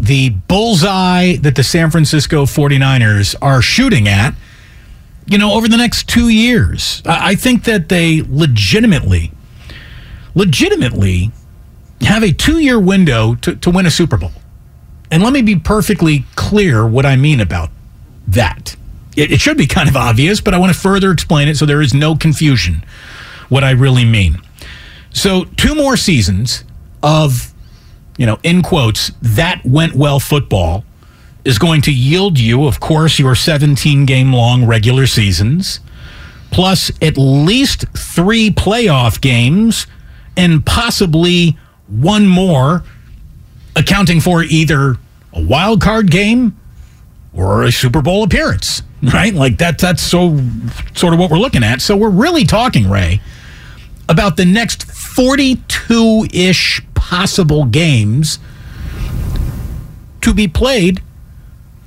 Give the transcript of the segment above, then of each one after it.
The bullseye that the San Francisco 49ers are shooting at, you know, over the next two years, I think that they legitimately, legitimately have a two year window to, to win a Super Bowl. And let me be perfectly clear what I mean about that. It, it should be kind of obvious, but I want to further explain it so there is no confusion what I really mean. So, two more seasons of, you know, in quotes, that went well football is going to yield you, of course, your 17 game long regular seasons, plus at least three playoff games and possibly one more accounting for either a wild card game or a Super Bowl appearance, right? Like that that's so sort of what we're looking at. So we're really talking, Ray, about the next 42-ish possible games to be played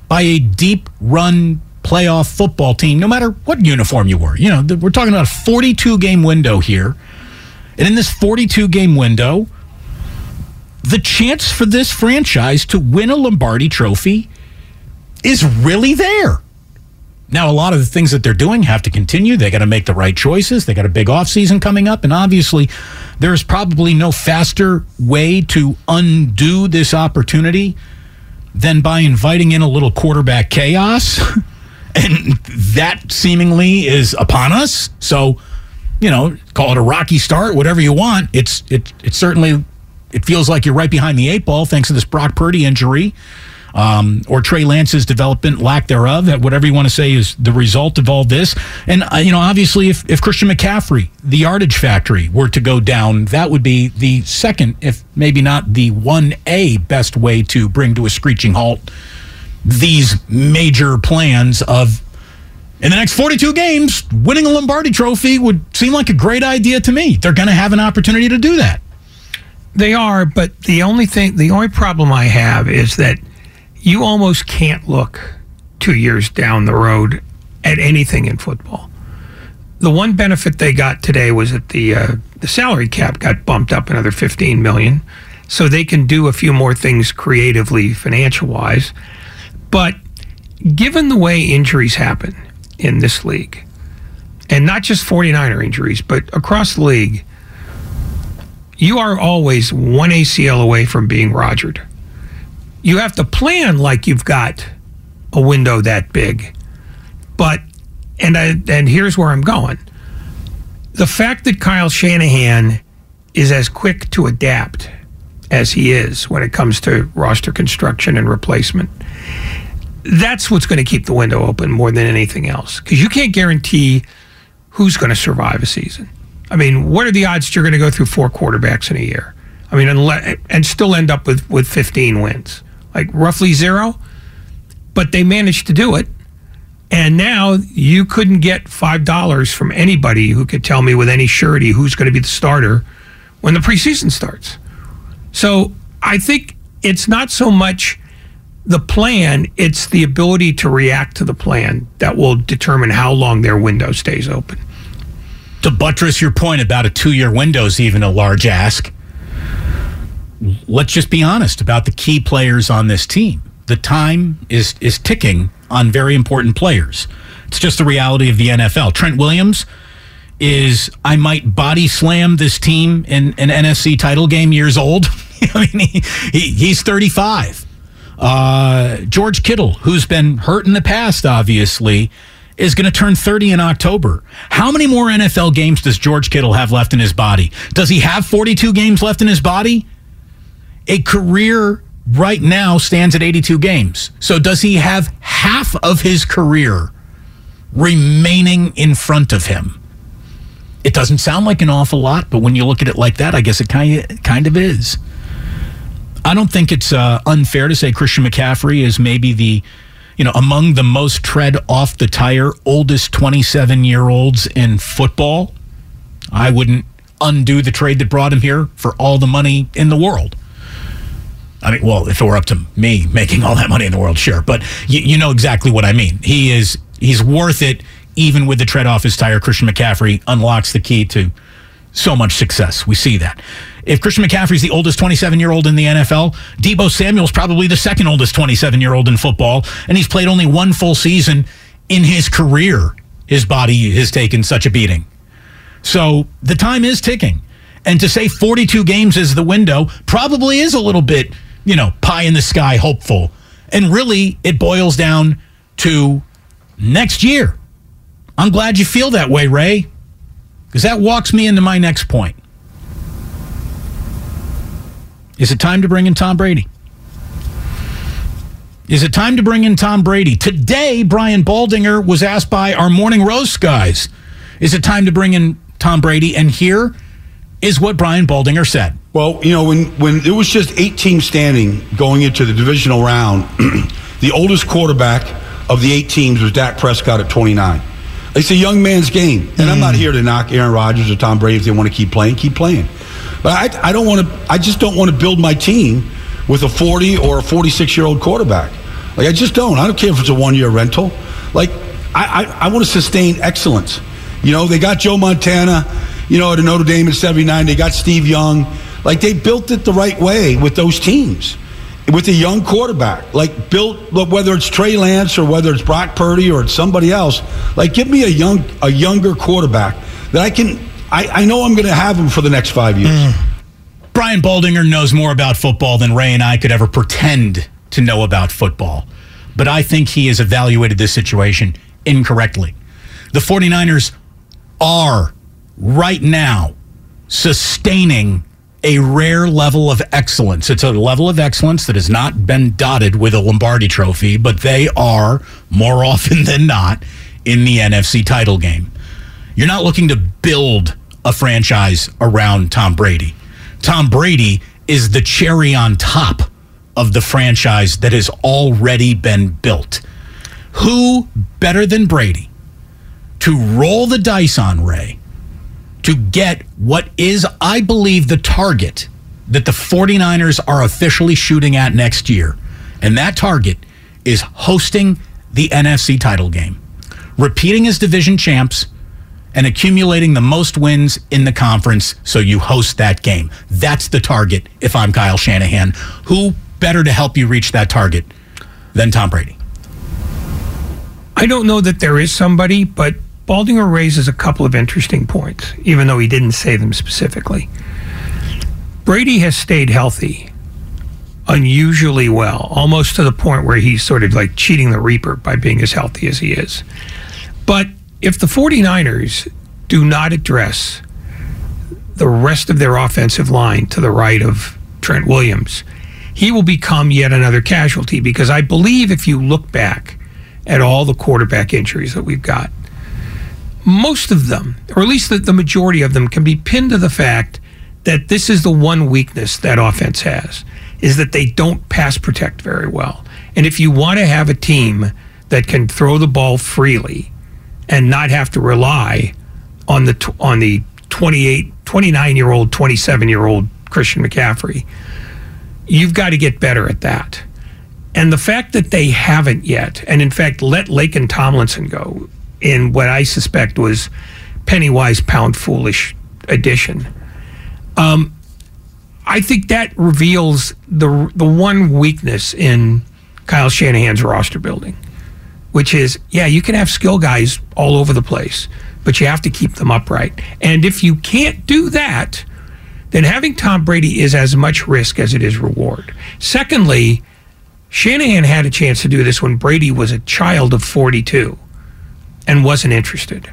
by a deep run playoff football team, no matter what uniform you were. You know, we're talking about a 42 game window here. And in this 42 game window, the chance for this franchise to win a Lombardi trophy is really there. Now, a lot of the things that they're doing have to continue. They got to make the right choices. They got a big offseason coming up. And obviously, there's probably no faster way to undo this opportunity than by inviting in a little quarterback chaos. and that seemingly is upon us. So, you know, call it a rocky start, whatever you want. It's it it certainly it feels like you're right behind the eight ball thanks to this Brock Purdy injury. Um, or Trey Lance's development, lack thereof, whatever you want to say is the result of all this. And, uh, you know, obviously, if, if Christian McCaffrey, the yardage factory, were to go down, that would be the second, if maybe not the 1A best way to bring to a screeching halt these major plans of in the next 42 games, winning a Lombardi trophy would seem like a great idea to me. They're going to have an opportunity to do that. They are, but the only thing, the only problem I have is that you almost can't look two years down the road at anything in football. The one benefit they got today was that the uh, the salary cap got bumped up another 15 million, so they can do a few more things creatively, financial wise. But given the way injuries happen in this league, and not just 49er injuries, but across the league, you are always one ACL away from being rogered. You have to plan like you've got a window that big. But and I, and here's where I'm going. The fact that Kyle Shanahan is as quick to adapt as he is when it comes to roster construction and replacement. That's what's going to keep the window open more than anything else because you can't guarantee who's going to survive a season. I mean, what are the odds that you're going to go through four quarterbacks in a year? I mean, unless, and still end up with, with 15 wins, like roughly zero. But they managed to do it. And now you couldn't get $5 from anybody who could tell me with any surety who's going to be the starter when the preseason starts. So I think it's not so much the plan, it's the ability to react to the plan that will determine how long their window stays open. To buttress your point about a two year window is even a large ask. Let's just be honest about the key players on this team. The time is is ticking on very important players. It's just the reality of the NFL. Trent Williams is I might body slam this team in an NFC title game years old. I mean, he, he, he's 35. Uh, George Kittle, who's been hurt in the past, obviously, is going to turn 30 in October. How many more NFL games does George Kittle have left in his body? Does he have 42 games left in his body? A career right now stands at 82 games. So does he have half of his career remaining in front of him? It doesn't sound like an awful lot, but when you look at it like that, I guess it kind of kind of is. I don't think it's uh, unfair to say Christian McCaffrey is maybe the you know, among the most tread off the tire oldest 27 year olds in football. I wouldn't undo the trade that brought him here for all the money in the world. I mean, well, if it were up to me making all that money in the world, sure. But you, you know exactly what I mean. He is he's worth it even with the tread off his tire. Christian McCaffrey unlocks the key to so much success. We see that. If Christian McCaffrey's the oldest 27 year old in the NFL, Deebo Samuel's probably the second oldest 27 year old in football, and he's played only one full season in his career. His body has taken such a beating. So the time is ticking. And to say 42 games is the window probably is a little bit, you know, pie in the sky hopeful. And really, it boils down to next year. I'm glad you feel that way, Ray, because that walks me into my next point. Is it time to bring in Tom Brady? Is it time to bring in Tom Brady? Today, Brian Baldinger was asked by our Morning Roast guys, is it time to bring in Tom Brady? And here is what Brian Baldinger said. Well, you know, when, when it was just eight teams standing going into the divisional round, the oldest quarterback of the eight teams was Dak Prescott at 29. It's a young man's game. And mm. I'm not mm. here to knock Aaron Rodgers or Tom Brady if they want to keep playing, keep playing. But I, I don't want to. I just don't want to build my team with a 40 or a 46 year old quarterback. Like I just don't. I don't care if it's a one year rental. Like I, I, I want to sustain excellence. You know, they got Joe Montana. You know, at Notre Dame in '79, they got Steve Young. Like they built it the right way with those teams, with a young quarterback. Like built whether it's Trey Lance or whether it's Brock Purdy or it's somebody else. Like give me a young a younger quarterback that I can I, I know I'm going to have him for the next five years. Mm. Brian Baldinger knows more about football than Ray and I could ever pretend to know about football. But I think he has evaluated this situation incorrectly. The 49ers are right now sustaining a rare level of excellence. It's a level of excellence that has not been dotted with a Lombardi trophy, but they are more often than not in the NFC title game. You're not looking to build a franchise around Tom Brady. Tom Brady is the cherry on top of the franchise that has already been built. Who better than Brady to roll the dice on Ray to get what is, I believe, the target that the 49ers are officially shooting at next year? And that target is hosting the NFC title game, repeating as division champs and accumulating the most wins in the conference so you host that game. That's the target if I'm Kyle Shanahan. Who better to help you reach that target than Tom Brady? I don't know that there is somebody, but Baldinger raises a couple of interesting points, even though he didn't say them specifically. Brady has stayed healthy unusually well, almost to the point where he's sort of like cheating the Reaper by being as healthy as he is. But if the 49ers do not address the rest of their offensive line to the right of Trent Williams, he will become yet another casualty because I believe if you look back at all the quarterback injuries that we've got, most of them, or at least the, the majority of them, can be pinned to the fact that this is the one weakness that offense has is that they don't pass protect very well. And if you want to have a team that can throw the ball freely and not have to rely on the on the 28 29 year old 27 year old Christian McCaffrey you've got to get better at that and the fact that they haven't yet and in fact let Laken Tomlinson go in what I suspect was penny wise pound foolish addition um, I think that reveals the the one weakness in Kyle Shanahan's roster building which is, yeah, you can have skill guys all over the place, but you have to keep them upright. And if you can't do that, then having Tom Brady is as much risk as it is reward. Secondly, Shanahan had a chance to do this when Brady was a child of 42 and wasn't interested.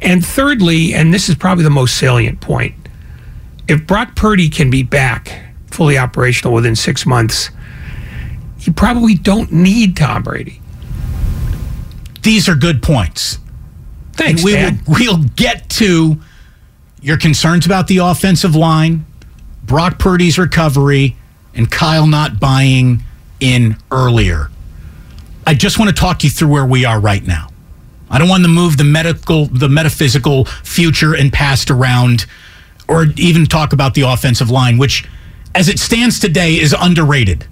And thirdly, and this is probably the most salient point, if Brock Purdy can be back fully operational within six months, you probably don't need Tom Brady. These are good points. Thanks, and we Dad. will, we'll get to your concerns about the offensive line, Brock Purdy's recovery, and Kyle not buying in earlier. I just want to talk you through where we are right now. I don't want to move the medical, the metaphysical future and past around, or even talk about the offensive line, which, as it stands today, is underrated.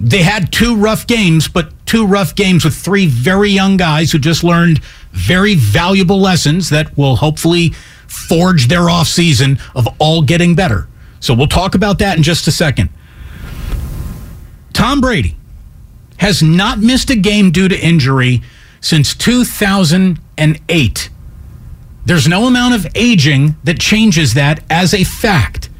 They had two rough games, but two rough games with three very young guys who just learned very valuable lessons that will hopefully forge their offseason of all getting better. So we'll talk about that in just a second. Tom Brady has not missed a game due to injury since 2008. There's no amount of aging that changes that as a fact.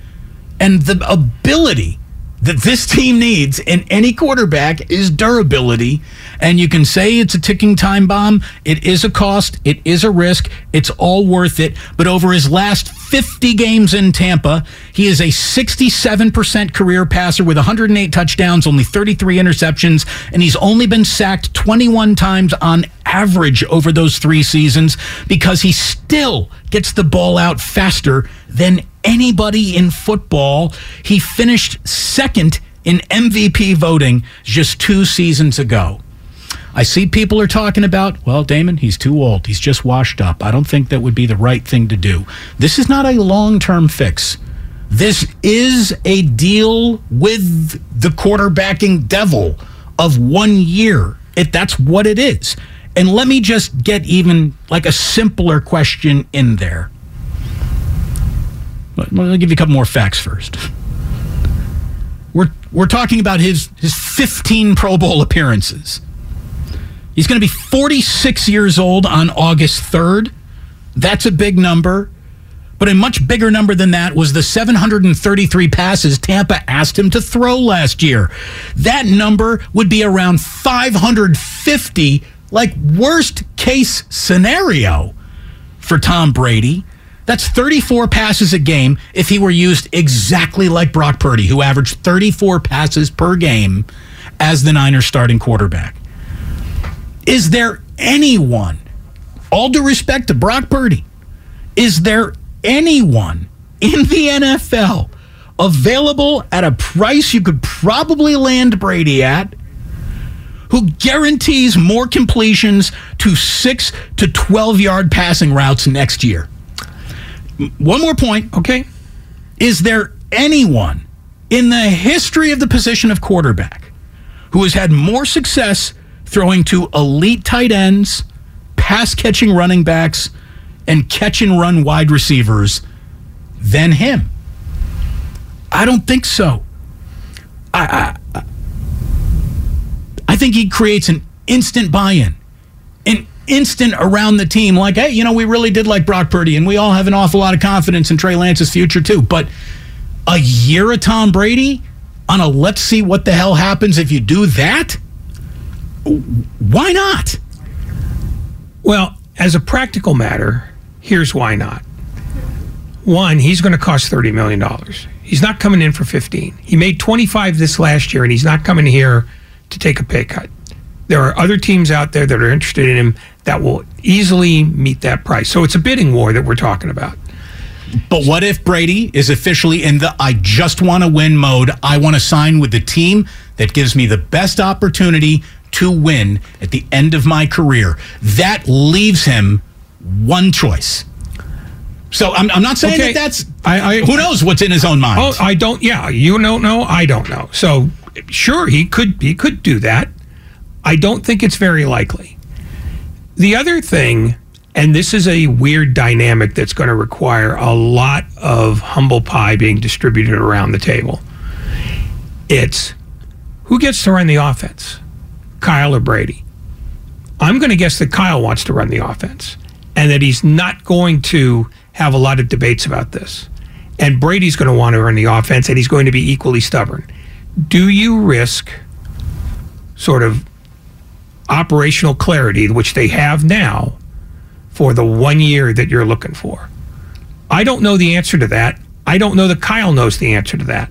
And the ability that this team needs in any quarterback is durability. And you can say it's a ticking time bomb. It is a cost, it is a risk, it's all worth it. But over his last 50 games in Tampa, he is a 67% career passer with 108 touchdowns, only 33 interceptions, and he's only been sacked 21 times on average over those three seasons because he still gets the ball out faster than anybody in football. He finished second in MVP voting just two seasons ago. I see people are talking about, well, Damon, he's too old. He's just washed up. I don't think that would be the right thing to do. This is not a long term fix. This is a deal with the quarterbacking devil of one year. It, that's what it is. And let me just get even like a simpler question in there. Let me give you a couple more facts first. We're, we're talking about his, his 15 Pro Bowl appearances. He's going to be 46 years old on August 3rd. That's a big number. But a much bigger number than that was the 733 passes Tampa asked him to throw last year. That number would be around 550, like worst case scenario for Tom Brady. That's 34 passes a game if he were used exactly like Brock Purdy, who averaged 34 passes per game as the Niners starting quarterback. Is there anyone, all due respect to Brock Purdy, is there anyone in the NFL available at a price you could probably land Brady at who guarantees more completions to 6 to 12 yard passing routes next year? One more point. Okay. Is there anyone in the history of the position of quarterback who has had more success throwing to elite tight ends, pass catching running backs, and catch and run wide receivers than him? I don't think so. I, I, I think he creates an instant buy in, an instant around the team. Like, hey, you know, we really did like Brock Purdy, and we all have an awful lot of confidence in Trey Lance's future, too. But a year of Tom Brady on a let's see what the hell happens if you do that? Why not? Well, as a practical matter, here's why not. One, he's going to cost $30 million. He's not coming in for 15. He made 25 this last year, and he's not coming here to take a pay cut. There are other teams out there that are interested in him that will easily meet that price. So it's a bidding war that we're talking about. But what if Brady is officially in the I just want to win mode? I want to sign with the team that gives me the best opportunity to win at the end of my career. That leaves him one choice. So I'm, I'm not saying Okay. that that's. I- I- who knows what's in his own mind? Oh, I don't. Yeah, you don't know. I don't know. So, sure, he could. He could do that. I don't think it's very likely. The other thing, and this is a weird dynamic that's going to require a lot of humble pie being distributed around the table. It's who gets to run the offense, Kyle or Brady. I'm going to guess that Kyle wants to run the offense and that he's not going to have a lot of debates about this. And Brady's going to want to run the offense and he's going to be equally stubborn. do you risk sort of operational clarity, which they have now, for the one year that you're looking for? I don't know the answer to that. I don't know that Kyle knows the answer to that.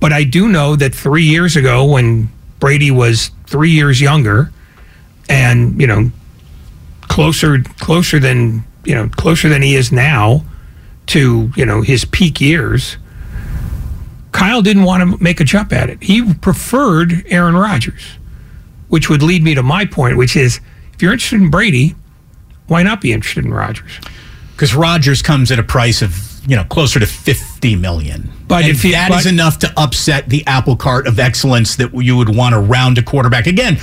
But I do know that three years ago, when Brady was three years younger, and you know, closer closer than you know closer than he is now to you know his peak years. Kyle didn't want to make a jump at it. He preferred Aaron Rodgers, which would lead me to my point, which is if you're interested in Brady, why not be interested in Rodgers? Because Rodgers comes at a price of you know closer to 50 million But and if he- that is but- enough to upset the apple cart of excellence that you would want to round a quarterback again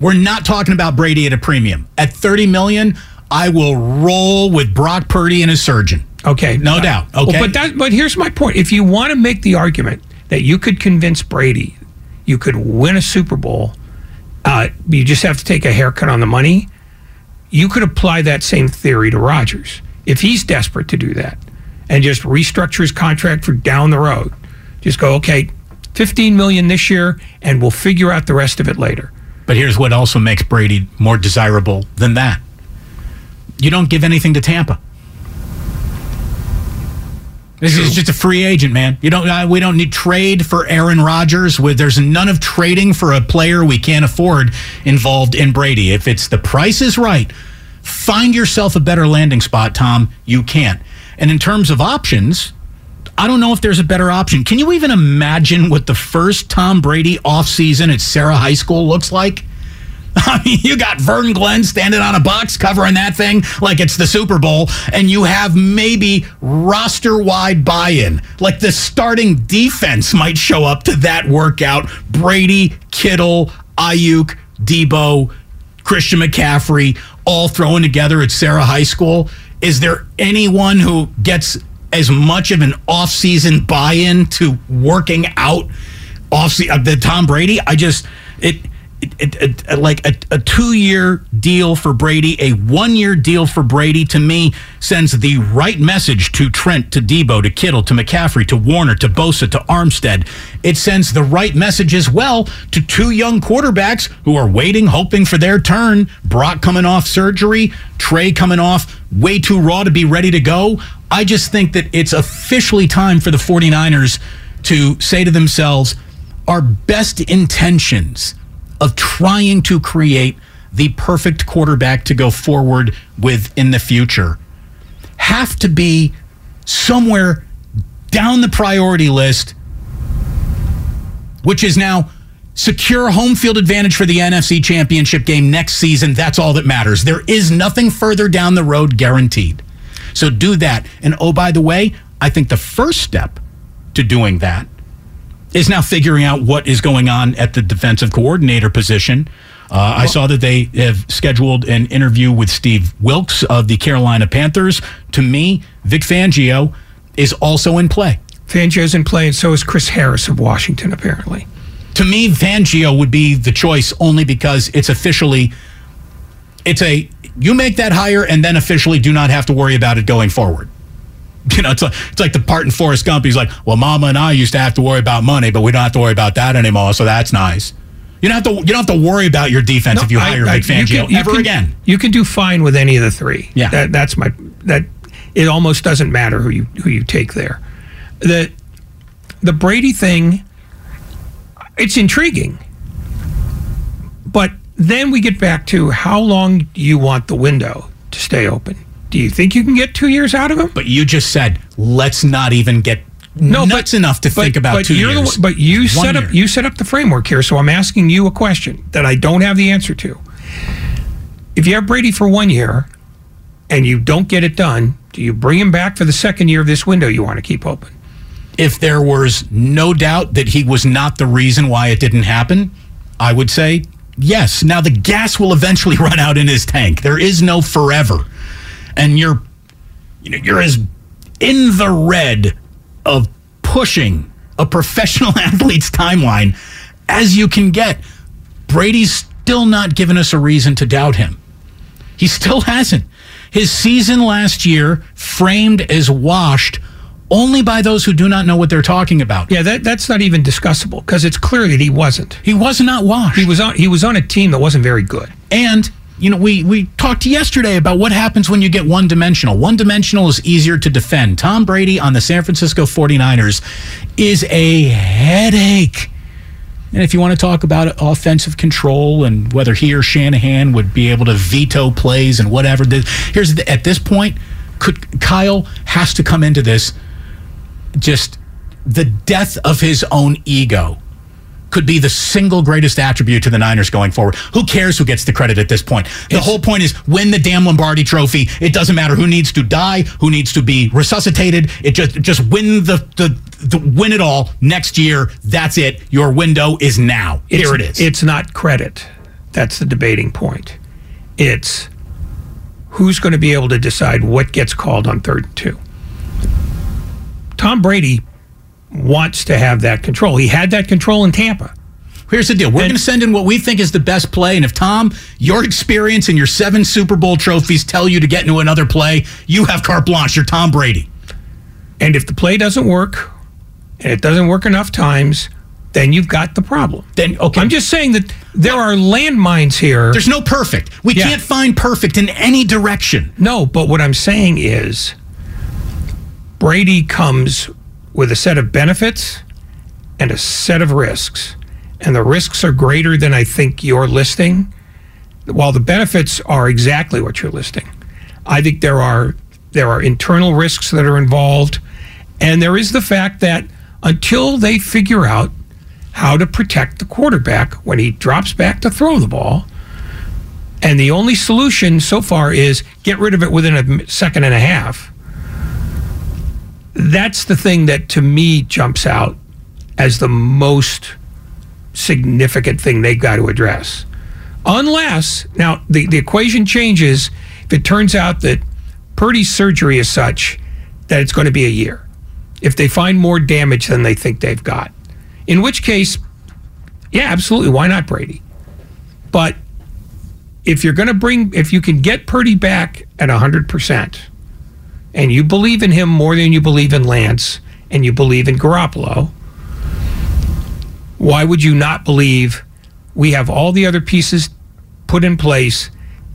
we're not talking about brady at a premium at 30 million i will roll with brock purdy and a surgeon Okay, No Uh, doubt. well, Okay. but that, but here's my point: if you want to make the argument that you could convince Brady, you could win a Super Bowl, uh, you just have to take a haircut on the money. You could apply that same theory to rodgers if he's desperate to do that, and just restructure his contract for down the road. Just go, okay, 15 million this year, and we'll figure out the rest of it later. but here's what also makes brady more desirable than that you don't give anything to tampa This is just a free agent, man. You don't. Uh, we don't need trade for Aaron Rodgers. With there's none of trading for a player we can't afford involved in Brady. If it's the price is right, find yourself a better landing spot, Tom. You can't. And in terms of options, I don't know if there's a better option. Can you even imagine what the first Tom Brady offseason at Serra High School looks like? I mean, you got Vern Glenn standing on a box covering that thing like it's the Super Bowl, and you have maybe roster wide buy in. Like the starting defense might show up to that workout. Brady, Kittle, Aiyuk, Deebo, Christian McCaffrey, all thrown together at Serra High School. Is there anyone who gets as much of an offseason buy in to working out off uh, the Tom Brady? I just, it, like a, a two year deal for Brady, a one year deal for Brady to me sends the right message to Trent, to Deebo, to Kittle, to McCaffrey, to Warner, to Bosa, to Armstead. It sends the right message as well to two young quarterbacks who are waiting, hoping for their turn. Brock coming off surgery, Trey coming off way too raw to be ready to go. I just think that it's officially time for the 49ers to say to themselves, our best intentions of trying to create the perfect quarterback to go forward with in the future have to be somewhere down the priority list, which is now secure home field advantage for the NFC championship game next season. That's all that matters. There is nothing further down the road guaranteed. So do that. And oh, by the way, I think the first step to doing that is now figuring out what is going on at the defensive coordinator position. Uh, I saw that they have scheduled an interview with Steve Wilks of the Carolina Panthers. To me, Vic Fangio is also in play. Fangio's in play, and so is Chris Harris of Washington, apparently. To me, Fangio would be the choice only because it's officially, it's a you make that hire and then officially do not have to worry about it going forward. You know, it's like, it's like the part in Forrest Gump. He's like, well, Mama and I used to have to worry about money, but we don't have to worry about that anymore. So that's nice. You don't have to. You don't have to worry about your defense if you I- hire I- Vic Fangio you can- you ever can- again. You can do fine with any of the three. Yeah. that, that's my that. It almost doesn't matter who you who you take there. The the Brady thing, it's intriguing, but then we get back to how long do you want the window to stay open? Do you think you can get two years out of him? But you just said, let's not even get No, nuts but- enough to but- think about but two you're the years. one- but you One set up you set up the framework here, so I'm asking you a question that I don't have the answer to. If you have Brady for one year and you don't get it done, do you bring him back for the second year of this window you want to keep open? if there was no doubt that he was not the reason why it didn't happen, I would say yes. Now the gas will eventually run out in his tank. There is no forever. And you're you know, you're as in the red of pushing a professional athlete's timeline as you can get. Brady's still not given us a reason to doubt him. He still hasn't. His season last year, framed as washed, only by those who do not know what they're talking about. Yeah, that, that's not even discussable because it's clear that he wasn't. He was not washed. He was on he was on a team that wasn't very good. And you know, we we talked yesterday about what happens when you get one dimensional. One dimensional is easier to defend. Tom Brady on the San Francisco 49ers is a headache. And if you want to talk about offensive control and whether he or Shanahan would be able to veto plays and whatever, here's the, at this point, could Kyle has to come into this just the death of his own ego could be the single greatest attribute to the Niners going forward. Who cares who gets the credit at this point? The it's, whole point is win the damn Lombardi trophy. It doesn't matter who needs to die, who needs to be resuscitated. It just just win the the, the win it all next year. That's it. Your window is now. Here it is. It's not credit. That's the debating point. It's who's going to be able to decide what gets called on third and two. Tom Brady wants to have that control. He had that control in Tampa. Here's the deal. We're going to send in what we think is the best play. And if Tom, your experience and your seven Super Bowl trophies tell you to get into another play, you have carte blanche. You're Tom Brady. And if the play doesn't work, and it doesn't work enough times, then you've got the problem. Then okay. I'm just saying that there are landmines here. There's no perfect. We yeah. can't find perfect in any direction. No, but what I'm saying is Brady comes with a set of benefits and a set of risks. And the risks are greater than I think you're listing, while the benefits are exactly what you're listing. I think there are there are internal risks that are involved, and there is the fact that until they figure out how to protect the quarterback when he drops back to throw the ball, and the only solution so far is get rid of it within a second and a half that's the thing that to me jumps out as the most significant thing they've got to address. Unless, now the, the equation changes if it turns out that Purdy's surgery is such that it's going to be a year. If they find more damage than they think they've got. In which case, yeah, absolutely. Why not Brady? But if you're going to bring, if you can get Purdy back at 100%, and you believe in him more than you believe in Lance and you believe in Garoppolo, why would you not believe we have all the other pieces put in place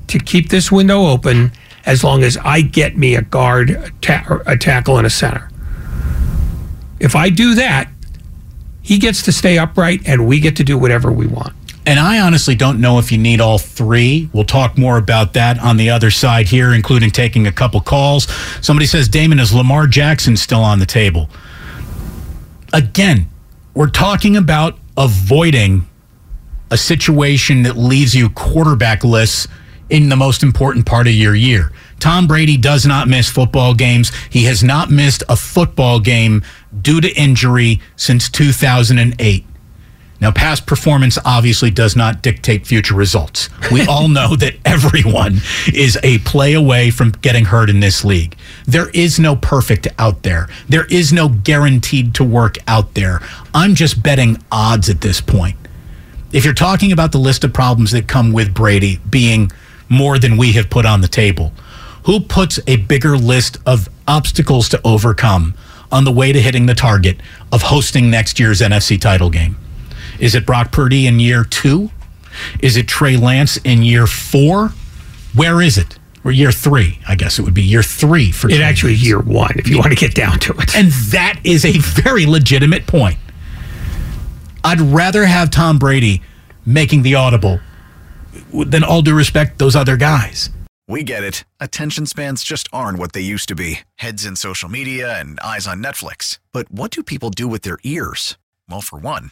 to keep this window open as long as I get me a guard, a, ta- a tackle, and a center? If I do that, he gets to stay upright and we get to do whatever we want. And I honestly don't know if you need all three. We'll talk more about that on the other side here, including taking a couple calls. Somebody says, Damon, is Lamar Jackson still on the table? Again, we're talking about avoiding a situation that leaves you quarterbackless in the most important part of your year. Tom Brady does not miss football games. He has not missed a football game due to injury since 2008. Now, past performance obviously does not dictate future results. We all know that everyone is a play away from getting hurt in this league. There is no perfect out there, there is no guaranteed to work out there. I'm just betting odds at this point. If you're talking about the list of problems that come with Brady being more than we have put on the table, who puts a bigger list of obstacles to overcome on the way to hitting the target of hosting next year's NFC title game? Is it Brock Purdy in year two? Is it Trey Lance in year four? Where is it? Or year three, I guess it would be year three for. It actually is year one, if you yeah. want to get down to it. And that is a very legitimate point. I'd rather have Tom Brady making the audible than all due respect those other guys. We get it. Attention spans just aren't what they used to be. Heads in social media and eyes on Netflix. But what do people do with their ears? Well, for one.